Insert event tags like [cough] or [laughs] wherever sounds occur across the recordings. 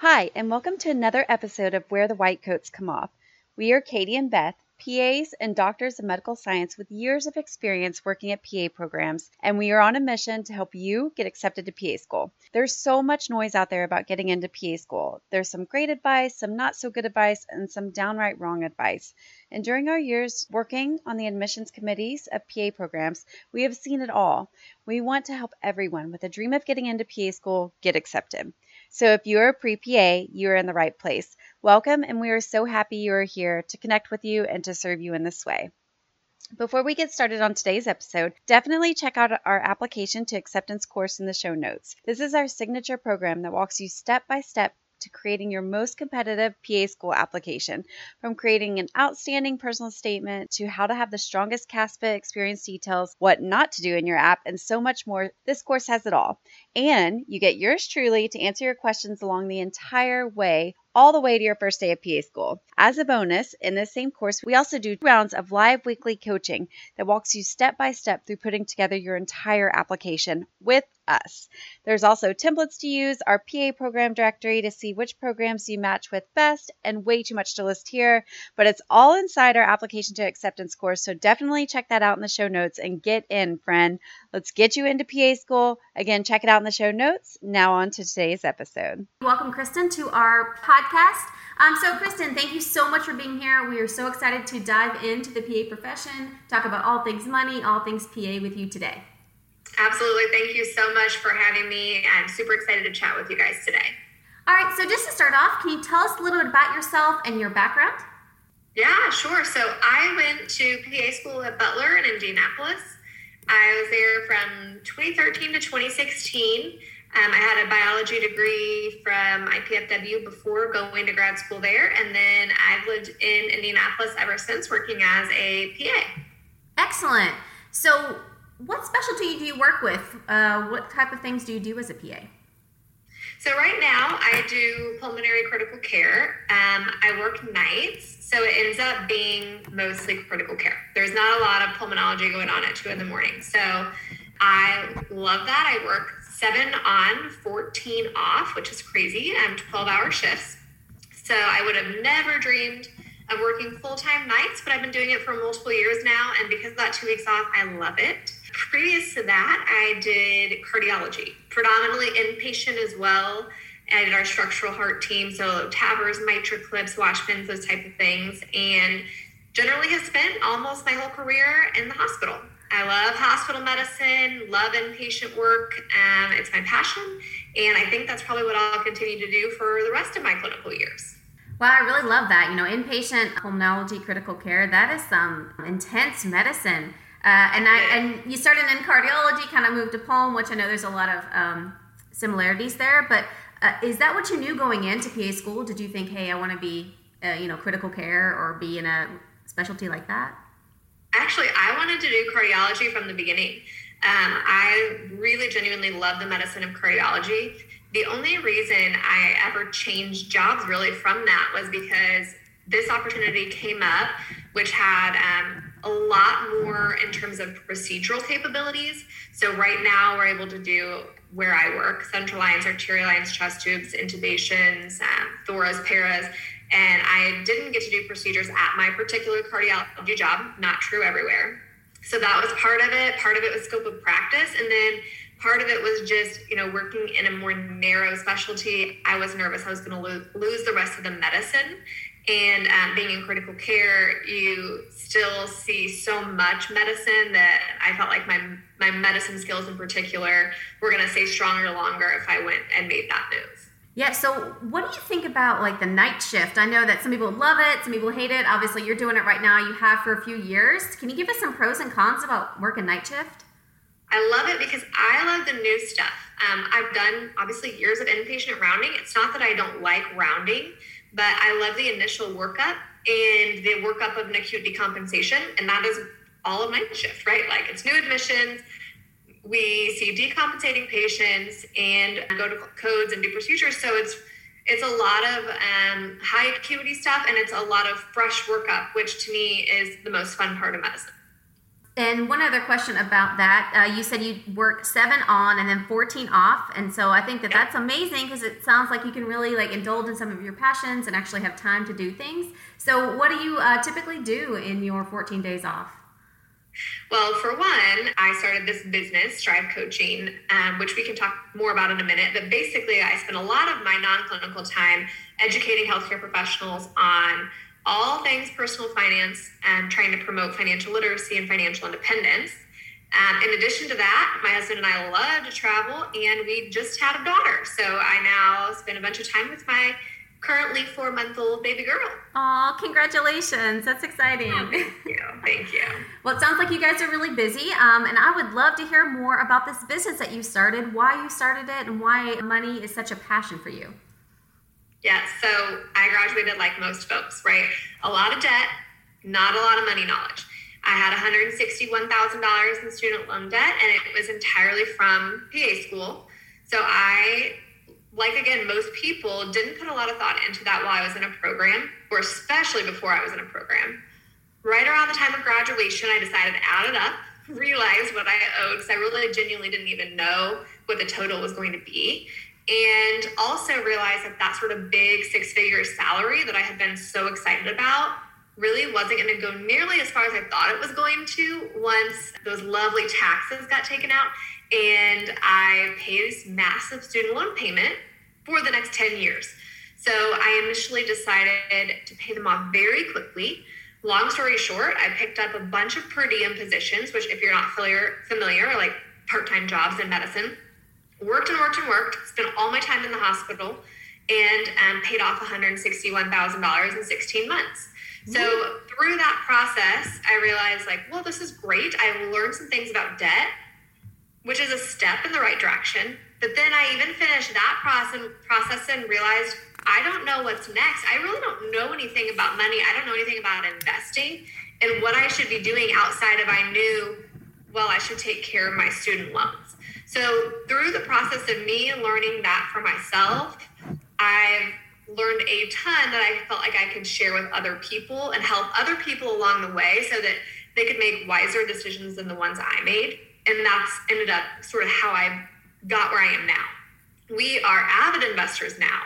Hi, and welcome to another episode of Where the White Coats Come Off. We are Katie and Beth, PAs and doctors of medical science with years of experience working at PA programs, and we are on a mission to help you get accepted to PA school. There's so much noise out there about getting into PA school. There's some great advice, some not so good advice, and some downright wrong advice. And during our years working on the admissions committees of PA programs, we have seen it all. We want to help everyone with a dream of getting into PA school get accepted. So if you are a pre PA, you are in the right place. Welcome, and we are so happy you are here to connect with you and to serve you in this way. Before we get started on today's episode, definitely check out our application to acceptance course in the show notes. This is our signature program that walks you step by step to creating your most competitive PA school application. From creating an outstanding personal statement to how to have the strongest CASPA experience details, what not to do in your app, and so much more, this course has it all. And you get yours truly to answer your questions along the entire way all the way to your first day of PA school. As a bonus, in this same course, we also do rounds of live weekly coaching that walks you step by step through putting together your entire application with us. There's also templates to use, our PA program directory to see which programs you match with best, and way too much to list here, but it's all inside our application to acceptance course, so definitely check that out in the show notes and get in, friend. Let's get you into PA school. Again, check it out in the show notes. Now on to today's episode. Welcome, Kristen, to our podcast. Um, so, Kristen, thank you so much for being here. We are so excited to dive into the PA profession, talk about all things money, all things PA with you today. Absolutely. Thank you so much for having me. I'm super excited to chat with you guys today. All right, so just to start off, can you tell us a little bit about yourself and your background? Yeah, sure. So I went to PA school at Butler in Indianapolis. I was there from 2013 to 2016. Um, I had a biology degree from IPFW before going to grad school there, and then I've lived in Indianapolis ever since, working as a PA. Excellent. So, what specialty do you work with? Uh, what type of things do you do as a PA? So right now I do pulmonary critical care. Um, I work nights, so it ends up being mostly critical care. There's not a lot of pulmonology going on at two in the morning, so I love that. I work seven on, 14 off, which is crazy. I'm 12 hour shifts. So I would have never dreamed of working full time nights, but I've been doing it for multiple years now. And because of that two weeks off, I love it. Previous to that, I did cardiology, predominantly inpatient as well. I did our structural heart team, so TAVRs, MitraClips, watchmans, those type of things, and generally have spent almost my whole career in the hospital. I love hospital medicine, love inpatient work. Um, it's my passion, and I think that's probably what I'll continue to do for the rest of my clinical years. Well, I really love that. You know, inpatient pulmonology critical care, that is some intense medicine. Uh, and I and you started in cardiology, kind of moved to pulm, which I know there's a lot of um, similarities there. But uh, is that what you knew going into PA school? Did you think, hey, I want to be, uh, you know, critical care or be in a specialty like that? Actually, I wanted to do cardiology from the beginning. Um, I really genuinely love the medicine of cardiology. The only reason I ever changed jobs really from that was because this opportunity came up, which had um, a lot more in terms of procedural capabilities. So right now we're able to do where I work, central lines, arterial lines, chest tubes, intubations, um, thoras, paras. And I didn't get to do procedures at my particular cardiology job, not true everywhere. So that was part of it. Part of it was scope of practice. And then part of it was just, you know, working in a more narrow specialty. I was nervous I was going to lo- lose the rest of the medicine and um, being in critical care you still see so much medicine that i felt like my my medicine skills in particular were going to stay stronger longer if i went and made that move. Yeah so what do you think about like the night shift? I know that some people love it some people hate it. Obviously you're doing it right now. You have for a few years. Can you give us some pros and cons about working night shift? I love it because I love the new stuff. Um, I've done obviously years of inpatient rounding. It's not that I don't like rounding, but I love the initial workup and the workup of an acute decompensation. And that is all of night shift, right? Like it's new admissions. We see decompensating patients and go to codes and do procedures. So it's it's a lot of um, high acuity stuff and it's a lot of fresh workup, which to me is the most fun part of medicine. And one other question about that. Uh, you said you work seven on and then 14 off. And so I think that that's amazing because it sounds like you can really like indulge in some of your passions and actually have time to do things. So what do you uh, typically do in your 14 days off? Well, for one, I started this business, Strive Coaching, um, which we can talk more about in a minute. But basically, I spend a lot of my non clinical time educating healthcare professionals on all things personal finance and trying to promote financial literacy and financial independence. Um, in addition to that, my husband and I love to travel, and we just had a daughter. So I now spend a bunch of time with my currently four month old baby girl. Oh, congratulations. That's exciting. Oh, thank you. Thank you. well, it sounds like you guys are really busy. Um, and I would love to hear more about this business that you started, why you started it, and why money is such a passion for you. Yeah, so I graduated like most folks, right? A lot of debt, not a lot of money knowledge. I had $161,000 in student loan debt, and it was entirely from PA school. So I, like again, most people didn't put a lot of thought into that while I was in a program, or especially before I was in a program. Right around the time of graduation, I decided to add it up, realize what I owed, because I really genuinely didn't even know what the total was going to be and also realized that that sort of big six figure salary that I had been so excited about really wasn't going to go nearly as far as I thought it was going to once those lovely taxes got taken out and I paid this massive student loan payment for the next 10 years. So I initially decided to pay them off very quickly. Long story short, I picked up a bunch of per diem positions, which, if you're not familiar, familiar are like part time jobs in medicine worked and worked and worked, spent all my time in the hospital, and um, paid off $161,000 in 16 months. So through that process, I realized like, well, this is great. I learned some things about debt, which is a step in the right direction. But then I even finished that process process and realized I don't know what's next. I really don't know anything about money. I don't know anything about investing and what I should be doing outside of I knew, well, I should take care of my student loans. So, through the process of me learning that for myself, I've learned a ton that I felt like I could share with other people and help other people along the way so that they could make wiser decisions than the ones I made. And that's ended up sort of how I got where I am now. We are avid investors now.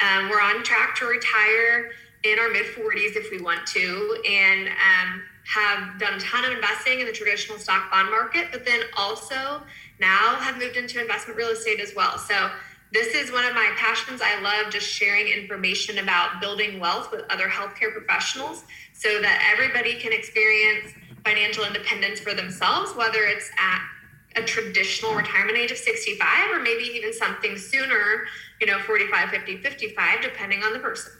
Um, we're on track to retire in our mid 40s if we want to, and um, have done a ton of investing in the traditional stock bond market, but then also now have moved into investment real estate as well. So this is one of my passions. I love just sharing information about building wealth with other healthcare professionals so that everybody can experience financial independence for themselves, whether it's at a traditional retirement age of 65 or maybe even something sooner, you know, 45, 50, 55, depending on the person.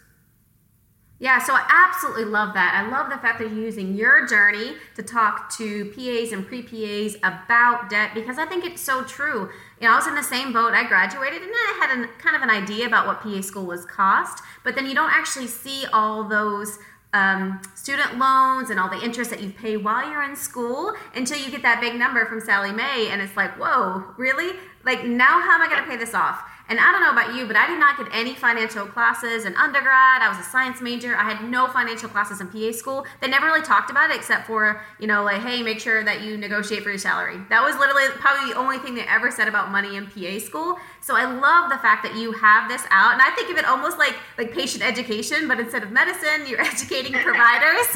Yeah, so I absolutely love that. I love the fact that you're using your journey to talk to PAs and pre PAs about debt because I think it's so true. You know, I was in the same boat. I graduated and I had a, kind of an idea about what PA school was cost, but then you don't actually see all those um, student loans and all the interest that you pay while you're in school until you get that big number from Sallie Mae, and it's like, whoa, really? Like now, how am I going to pay this off? And I don't know about you, but I did not get any financial classes in undergrad. I was a science major. I had no financial classes in PA school. They never really talked about it except for, you know, like, hey, make sure that you negotiate for your salary. That was literally probably the only thing they ever said about money in PA school. So I love the fact that you have this out. And I think of it almost like like patient education, but instead of medicine, you're [laughs] educating providers [laughs]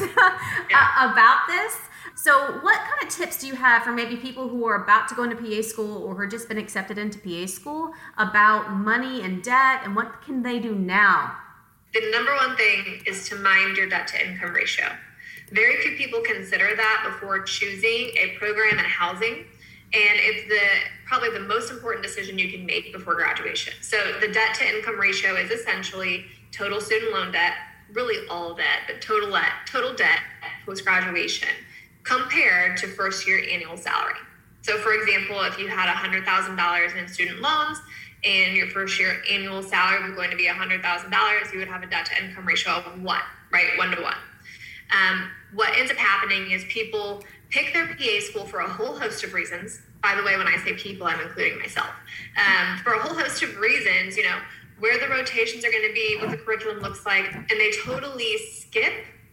about this. So, what kind of tips do you have for maybe people who are about to go into PA school or who have just been accepted into PA school about money and debt and what can they do now? The number one thing is to mind your debt to income ratio. Very few people consider that before choosing a program in housing. And it's the probably the most important decision you can make before graduation. So the debt to income ratio is essentially total student loan debt, really all debt, but total debt, total debt post graduation compared to first year annual salary. So, for example, if you had $100,000 in student loans and your first year annual salary was going to be $100,000, you would have a debt to income ratio of one, right? One to one. Um, what ends up happening is people pick their PA school for a whole host of reasons. By the way, when I say people, I'm including myself. Um, for a whole host of reasons, you know, where the rotations are going to be, what the curriculum looks like, and they totally skip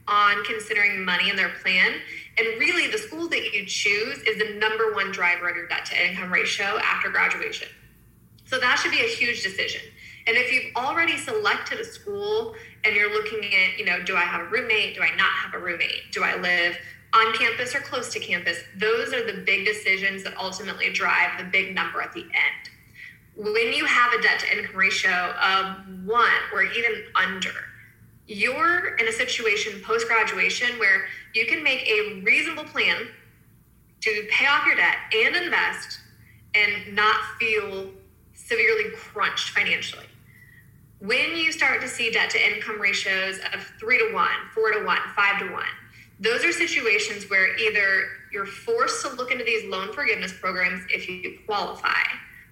on considering money in their plan. And really, the school that you choose is the number one driver of your debt to income ratio after graduation. So that should be a huge decision. And if you've already selected a school and you're looking at, you know, do I have a roommate? Do I not have a roommate? Do I live on campus or close to campus? Those are the big decisions that ultimately drive the big number at the end. When you have a debt to income ratio of one or even under, you're in a situation post graduation where you can make a reasonable plan to pay off your debt and invest and not feel severely crunched financially. When you start to see debt to income ratios of three to one, four to one, five to one, those are situations where either you're forced to look into these loan forgiveness programs if you qualify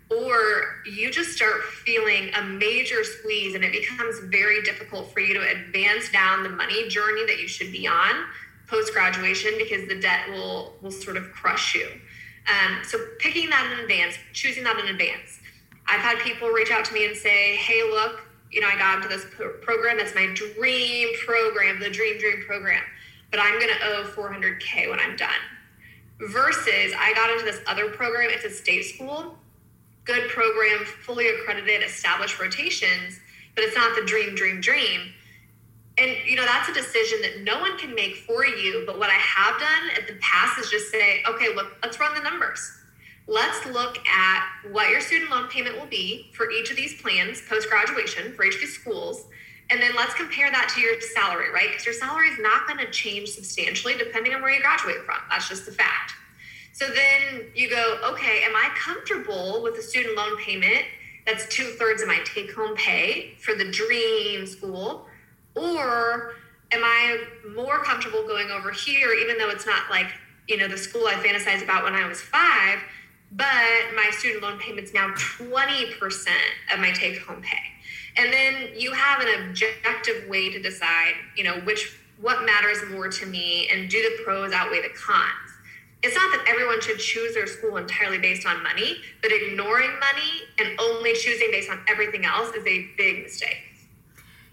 or you just start feeling a major squeeze and it becomes very difficult for you to advance down the money journey that you should be on post graduation because the debt will will sort of crush you. Um, so picking that in advance choosing that in advance. I've had people reach out to me and say hey look you know i got into this program. It's my dream program the dream dream program but i'm going to owe 400k when i'm done. Versus i got into this other program it's a state school good program, fully accredited, established rotations, but it's not the dream, dream, dream. And you know that's a decision that no one can make for you. But what I have done in the past is just say, okay, look, let's run the numbers. Let's look at what your student loan payment will be for each of these plans post graduation for each of these schools. And then let's compare that to your salary, right? Because your salary is not going to change substantially depending on where you graduate from. That's just the fact. So then you go, okay, am I comfortable with a student loan payment that's two thirds of my take home pay for the dream school? Or am I more comfortable going over here, even though it's not like, you know, the school I fantasized about when I was five, but my student loan payment's now 20% of my take home pay. And then you have an objective way to decide, you know, which what matters more to me and do the pros outweigh the cons it's not that everyone should choose their school entirely based on money, but ignoring money and only choosing based on everything else is a big mistake.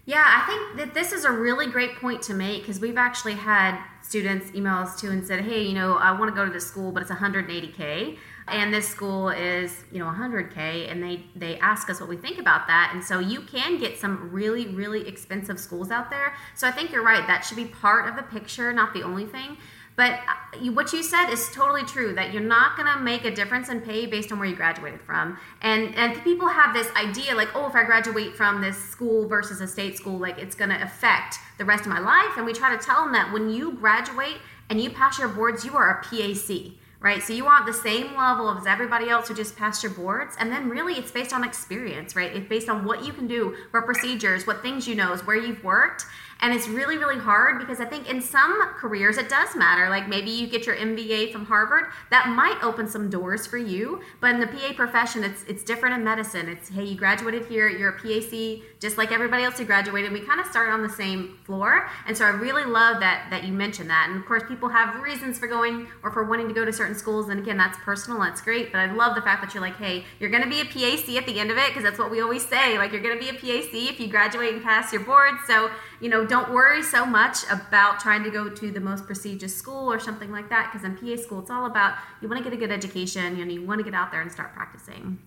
Yeah, I think that this is a really great point to make because we've actually had students email us too and said, "Hey, you know, I want to go to this school, but it's 180k, and this school is, you know, 100k," and they they ask us what we think about that. And so you can get some really really expensive schools out there. So I think you're right. That should be part of the picture, not the only thing. But uh, what you said is totally true that you're not going to make a difference in pay based on where you graduated from. And and people have this idea like, oh, if I graduate from this school versus a state school, like it's going to affect the rest of my life. And we try to tell them that when you graduate and you pass your boards, you are a PAC right? So you want the same level as everybody else who just passed your boards. And then really it's based on experience, right? It's based on what you can do, what procedures, what things you know, where you've worked. And it's really, really hard because I think in some careers it does matter. Like maybe you get your MBA from Harvard, that might open some doors for you. But in the PA profession, it's it's different in medicine. It's hey, you graduated here, you're a PAC, just like everybody else who graduated. We kind of start on the same floor. And so I really love that that you mentioned that. And of course, people have reasons for going or for wanting to go to certain schools. And again, that's personal, that's great. But I love the fact that you're like, hey, you're gonna be a PAC at the end of it, because that's what we always say. Like you're gonna be a PAC if you graduate and pass your board. So, you know, don't worry so much about trying to go to the most prestigious school or something like that because in PA school it's all about you want to get a good education, you know, you want to get out there and start practicing.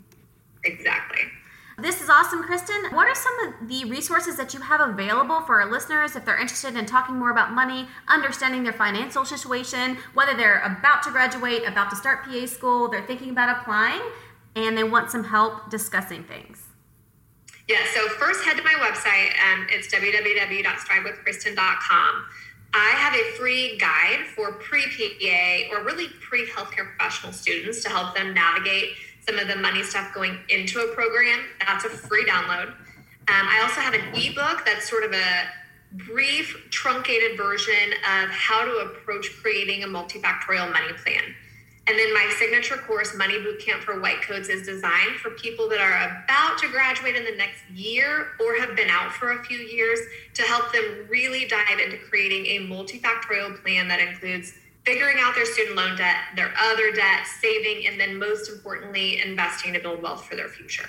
Exactly. This is awesome, Kristen. What are some of the resources that you have available for our listeners if they're interested in talking more about money, understanding their financial situation, whether they're about to graduate, about to start PA school, they're thinking about applying, and they want some help discussing things? Yeah, so first head to my website. Um, it's www.strivewithkristen.com. I have a free guide for pre PA or really pre healthcare professional students to help them navigate some of the money stuff going into a program. That's a free download. Um, I also have an ebook that's sort of a brief, truncated version of how to approach creating a multifactorial money plan. And then my signature course, Money Bootcamp for White Coats, is designed for people that are about to graduate in the next year or have been out for a few years to help them really dive into creating a multifactorial plan that includes figuring out their student loan debt, their other debt, saving, and then most importantly, investing to build wealth for their future.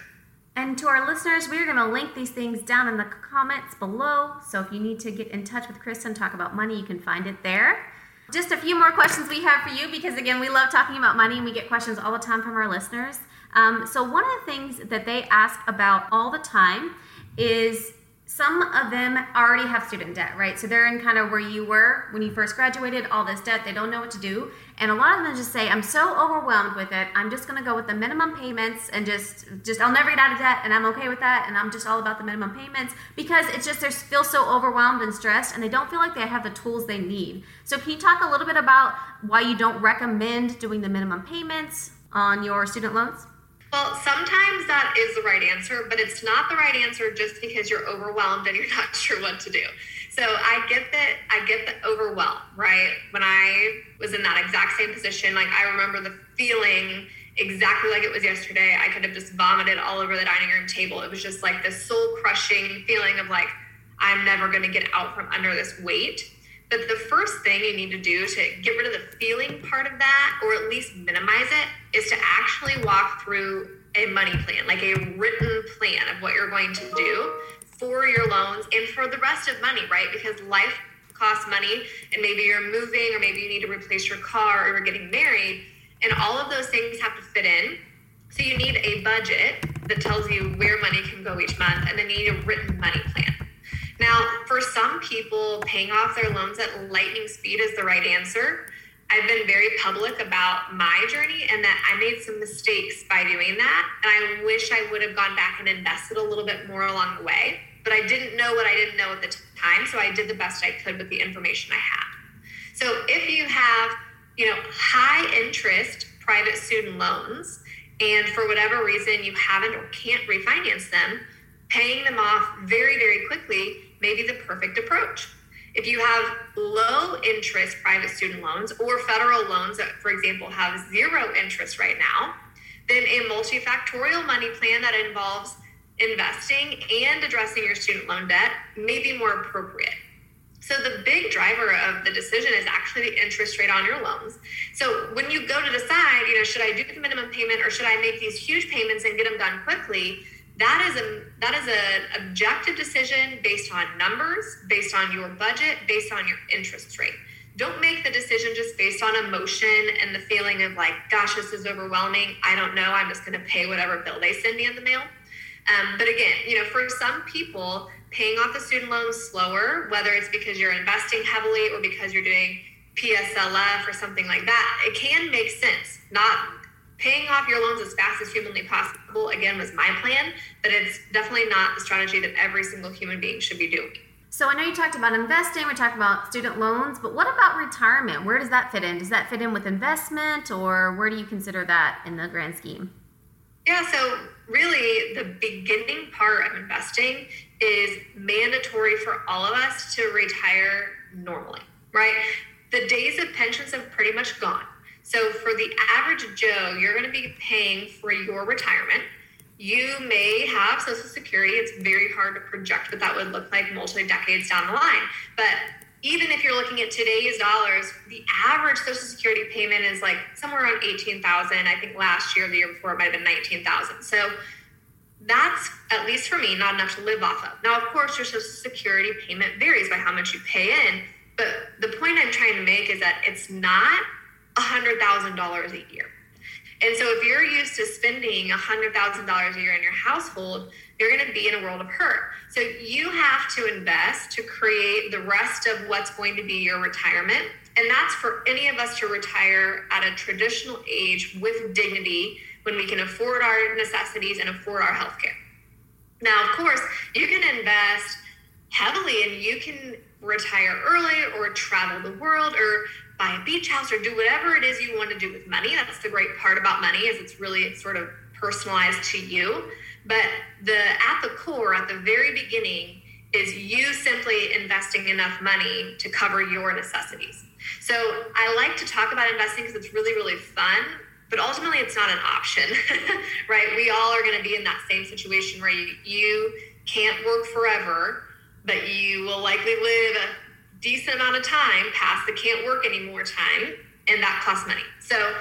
And to our listeners, we're going to link these things down in the comments below. So if you need to get in touch with Kristen, talk about money, you can find it there. Just a few more questions we have for you because, again, we love talking about money and we get questions all the time from our listeners. Um, so, one of the things that they ask about all the time is some of them already have student debt, right? So they're in kind of where you were when you first graduated, all this debt, they don't know what to do. And a lot of them just say, I'm so overwhelmed with it, I'm just gonna go with the minimum payments and just just I'll never get out of debt and I'm okay with that and I'm just all about the minimum payments because it's just they feel so overwhelmed and stressed and they don't feel like they have the tools they need. So can you talk a little bit about why you don't recommend doing the minimum payments on your student loans? Well, sometimes that is the right answer, but it's not the right answer just because you're overwhelmed and [laughs] you're not sure what to do. So I get that I get the overwhelm, right? When I was in that exact same position, like I remember the feeling exactly like it was yesterday. I could have just vomited all over the dining room table. It was just like this soul crushing feeling of like I'm never going to get out from under this weight. But the first thing you need to do to get rid of the feeling part of that, or at least minimize it, is to actually walk through a money plan, like a written plan of what you're going to do for your loans and for the rest of money, right? Because life costs money, and maybe you're moving, or maybe you need to replace your car, or you're getting married, and all of those things have to fit in. So you need a budget that tells you where money can go each month, and then you need a written money plan. Now, for some people, paying off their loans at lightning speed is the right answer. I've been very public about my journey and that I made some mistakes by doing that. And I wish I would have gone back and invested a little bit more along the way. But I didn't know what I didn't know at the time. So I did the best I could with the information I had. So if you have, you know, high interest private student loans, and for whatever reason you haven't or can't refinance them, paying them off very, very quickly may be the perfect approach. If you have low interest private student loans or federal loans that, for example, have zero interest right now, then a multifactorial money plan that involves investing and addressing your student loan debt may be more appropriate. So the big driver of the decision is actually the interest rate on your loans. So when you go to decide, you know, should I do the minimum payment or should I make these huge payments and get them done quickly? That is a that is an objective decision based on numbers based on your budget based on your interest rate. Don't make the decision just based on emotion and the feeling of like gosh this is overwhelming. I don't know. I'm just going to pay whatever bill they send me in the mail. Um, but again you know for some people paying off the student loans slower whether it's because you're investing heavily or because you're doing pslf or something like that it can make sense. Not paying off your loans as fast as humanly possible again was my plan but it's definitely not the strategy that every single human being should be doing. So i know you talked about investing we talked about student loans but what about retirement? Where does that fit in? Does that fit in with investment or where do you consider that in the grand scheme? Yeah so really the beginning part of investing is mandatory for all of us to retire normally right? The days of pensions have pretty much gone so for the average Joe, you're going to be paying for your retirement. You may have Social Security. It's very hard to project what that would look like multi decades down the line. But even if you're looking at today's dollars, the average Social Security payment is like somewhere around 18,000. I think last year, the year before, it might have been 19,000. So that's at least for me not enough to live off of. Now, of course, your Social Security payment varies by how much you pay in, but the point I'm trying to make is that it's not $100,000 a year. And so if you're used to spending $100,000 a year in your household, you're going to be in a world of hurt. So you have to invest to create the rest of what's going to be your retirement. And that's for any of us to retire at a traditional age with dignity when we can afford our necessities and afford our health care. Now, of course, you can invest heavily and you can retire early or travel the world or buy a beach house or do whatever it is you want to do with money. That's the great part about money is it's really sort of personalized to you. But the at the core, at the very beginning, is you simply investing enough money to cover your necessities. So I like to talk about investing because it's really, really fun, but ultimately it's not an option, [laughs] right? We all are going to be in that same situation where you, you can't work forever, but you will likely live decent amount of time past the can't work anymore time, and that costs money. So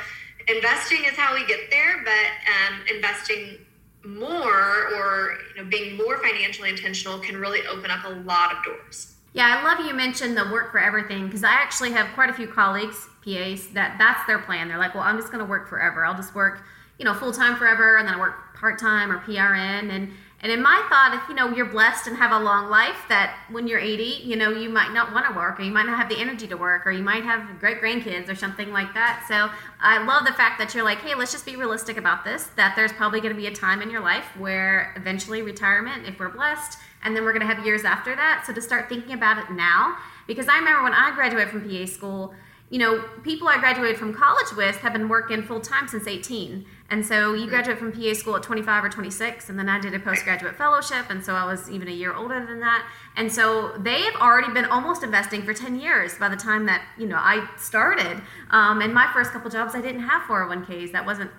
investing is how we get there, but um, investing more or you know being more financially intentional can really open up a lot of doors. Yeah, I love you mentioned the work for everything because I actually have quite a few colleagues, PAs, that that's their plan. They're like, well, I'm just going to work forever. I'll just work, you know, full time forever, and then I work part time or PRN, and and in my thought, if you know you're blessed and have a long life, that when you're 80, you know you might not want to work, or you might not have the energy to work, or you might have great grandkids or something like that. So I love the fact that you're like, hey, let's just be realistic about this. That there's probably going to be a time in your life where eventually retirement, if we're blessed, and then we're going to have years after that. So to start thinking about it now, because I remember when I graduated from PA school, you know, people I graduated from college with have been working full time since 18. And so you graduate from PA school at 25 or 26, and then I did a postgraduate fellowship, and so I was even a year older than that. And so they have already been almost investing for 10 years by the time that you know I started. Um, and my first couple jobs, I didn't have 401ks. That wasn't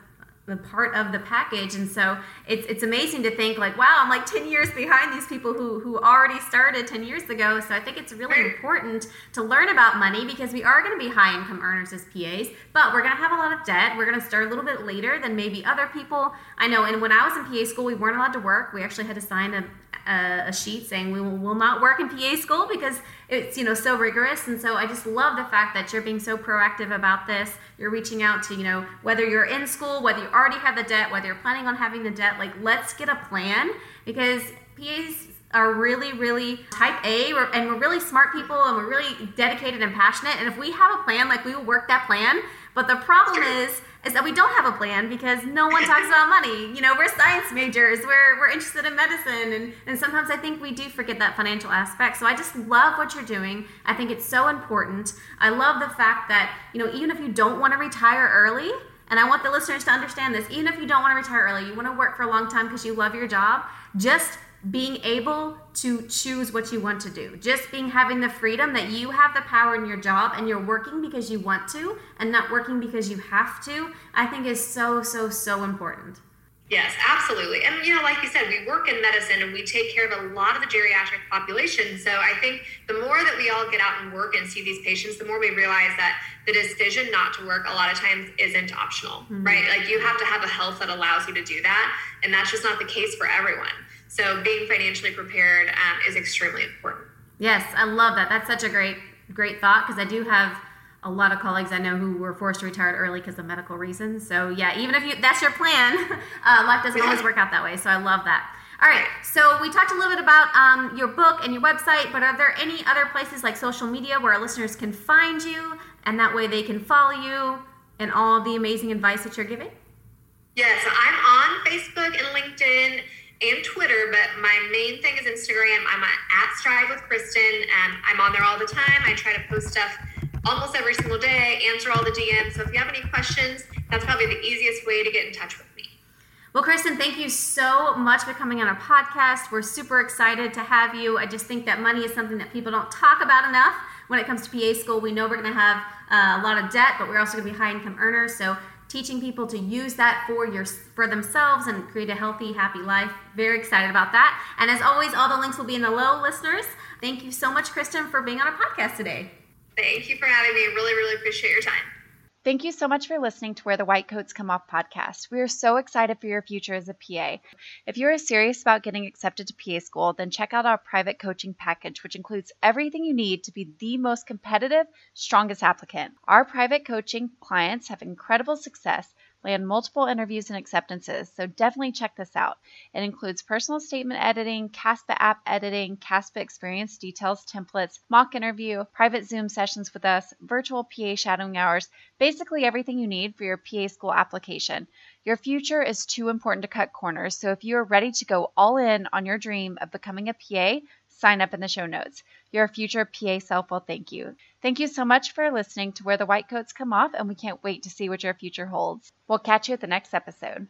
part of the package. And so it's it's amazing to think like wow i'm like 10 years behind these people who who already started 10 years ago. So i think it's really important to learn about money because we are going to be high income earners as pas but we're going to have a lot of debt. We're going to start a little bit later than maybe other people. I know and when i was in pa school we weren't allowed to work. We actually had to sign a, a, a sheet saying we will, will not work in pa school because it's you know so rigorous. And so i just love the fact that you're being so proactive about this. You're reaching out to you know whether you're in school whether you already have the debt whether you're planning on having the debt like let's get a plan because pas are really really type a and we're really smart people and we're really dedicated and passionate. And if we have a plan like we will work that plan. But the problem is is that we don't have a plan because no one talks about money. You know, we're science majors, we're, we're interested in medicine, and, and sometimes I think we do forget that financial aspect. So I just love what you're doing. I think it's so important. I love the fact that, you know, even if you don't want to retire early, and I want the listeners to understand this, even if you don't want to retire early, you want to work for a long time because you love your job, just being able to choose what you want to do. Just being having the freedom that you have the power in your job and you're working because you want to and not working because you have to i think is so so so important. Yes absolutely. And you know like you said we work in medicine and we take care of a lot of the geriatric population. So i think the more that we all get out and work and see these patients the more we realize that the decision not to work a lot of times isn't optional mm-hmm. right? Like you have to have a health that allows you to do that. And that's just not the case for everyone so being financially prepared um, is extremely important. Yes, I love that. That's such a great, great thought because I do have a lot of colleagues I know who were forced to retire early because of medical reasons. So yeah, even if you that's your plan, [laughs] uh, life doesn't always work out that way. So I love that. All right, so we talked a little bit about um, your book and your website, but are there any other places like social media where our listeners can find you and that way they can follow you and all the amazing advice that you're giving? Yes, I'm on Facebook and LinkedIn and But my main thing is Instagram. I'm at Strive with Kristen. and I'm on there all the time. I try to post stuff almost every single day, answer all the DMs. So if you have any questions, that's probably the easiest way to get in touch with me. Well, Kristen, thank you so much for coming on our podcast. We're super excited to have you. I just think that money is something that people don't talk about enough when it comes to PA school. We know we're going to have uh, a lot of debt, but we're also going to be high income earners. So teaching people to use that for your for themselves and create a healthy happy life. Very excited about that. And as always all the links will be in the low listeners. Thank you so much kristen for being on our podcast today. Thank you for having me. Really really appreciate your time Thank you so much for listening to Where the White Coats Come Off podcast. We are so excited for your future as a PA. If you are serious about getting accepted to PA school, then check out our private coaching package, which includes everything you need to be the most competitive, strongest applicant. Our private coaching clients have incredible success land multiple interviews and acceptances, so definitely check this out. It includes personal statement editing, CASPA app editing, CASPA experience details templates, mock interview, private Zoom sessions with us, virtual PA shadowing hours, basically everything you need for your PA school application. Your future is too important to cut corners, so if you are ready to go all in on your dream of becoming a PA, sign up in the show notes. Your future PA self will thank you. Thank you so much for listening to Where the White Coats Come Off, and we can't wait to see what your future holds. We'll catch you at the next episode.